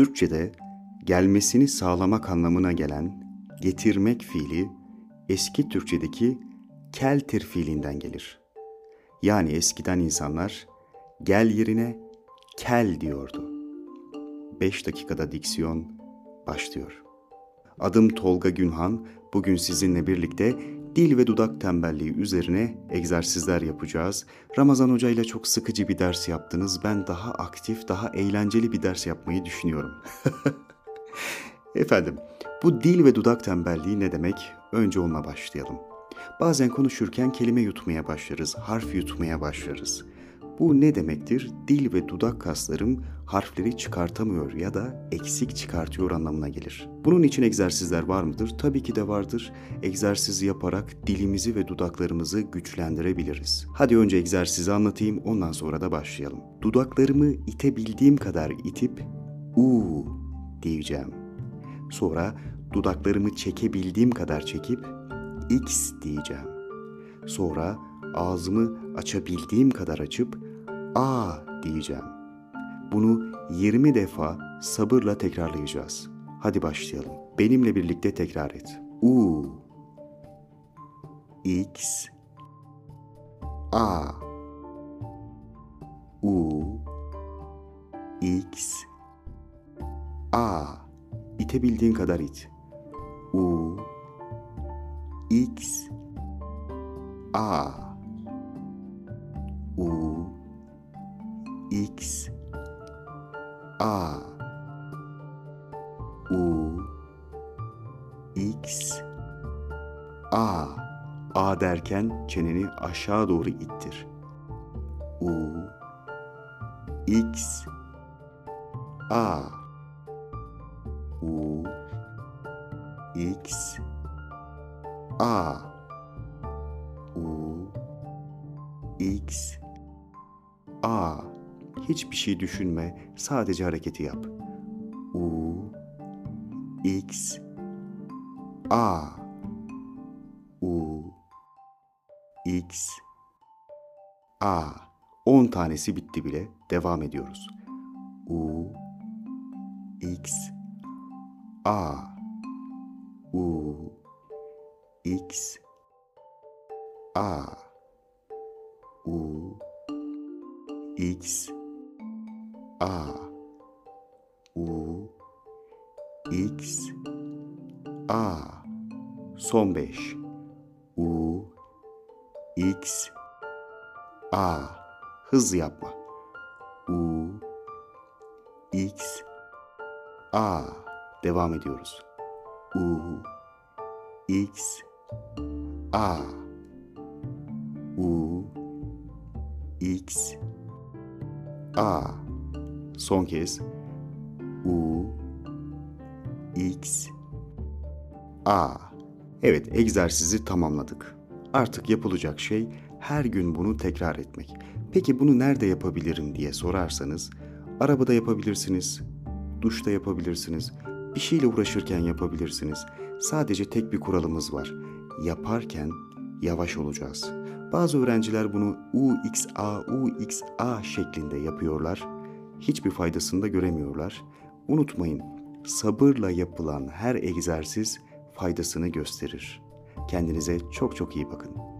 Türkçe'de gelmesini sağlamak anlamına gelen getirmek fiili eski Türkçedeki keltir fiilinden gelir. Yani eskiden insanlar gel yerine kel diyordu. 5 dakikada diksiyon başlıyor. Adım Tolga Günhan. Bugün sizinle birlikte dil ve dudak tembelliği üzerine egzersizler yapacağız. Ramazan Hoca ile çok sıkıcı bir ders yaptınız. Ben daha aktif, daha eğlenceli bir ders yapmayı düşünüyorum. Efendim, bu dil ve dudak tembelliği ne demek? Önce onunla başlayalım. Bazen konuşurken kelime yutmaya başlarız, harf yutmaya başlarız. Bu ne demektir? Dil ve dudak kaslarım harfleri çıkartamıyor ya da eksik çıkartıyor anlamına gelir. Bunun için egzersizler var mıdır? Tabii ki de vardır. Egzersizi yaparak dilimizi ve dudaklarımızı güçlendirebiliriz. Hadi önce egzersizi anlatayım ondan sonra da başlayalım. Dudaklarımı itebildiğim kadar itip u diyeceğim. Sonra dudaklarımı çekebildiğim kadar çekip x diyeceğim. Sonra ağzımı açabildiğim kadar açıp a diyeceğim. Bunu 20 defa sabırla tekrarlayacağız. Hadi başlayalım. Benimle birlikte tekrar et. U X A U X A İtebildiğin kadar it. U X A X A U X A. A derken çeneni aşağı doğru ittir. U X A. U X A. U X A Hiçbir şey düşünme, sadece hareketi yap. U X A U X A 10 tanesi bitti bile. Devam ediyoruz. U X A U X A U X A. U. X. A. Son 5 U. X. A. Hızlı yapma. U. X. A. Devam ediyoruz. U. X. A. U. X. A Son kez U X A Evet egzersizi tamamladık. Artık yapılacak şey her gün bunu tekrar etmek. Peki bunu nerede yapabilirim diye sorarsanız arabada yapabilirsiniz, duşta yapabilirsiniz, bir şeyle uğraşırken yapabilirsiniz. Sadece tek bir kuralımız var. Yaparken yavaş olacağız. Bazı öğrenciler bunu UXA, UXA şeklinde yapıyorlar. Hiçbir faydasını da göremiyorlar. Unutmayın, sabırla yapılan her egzersiz faydasını gösterir. Kendinize çok çok iyi bakın.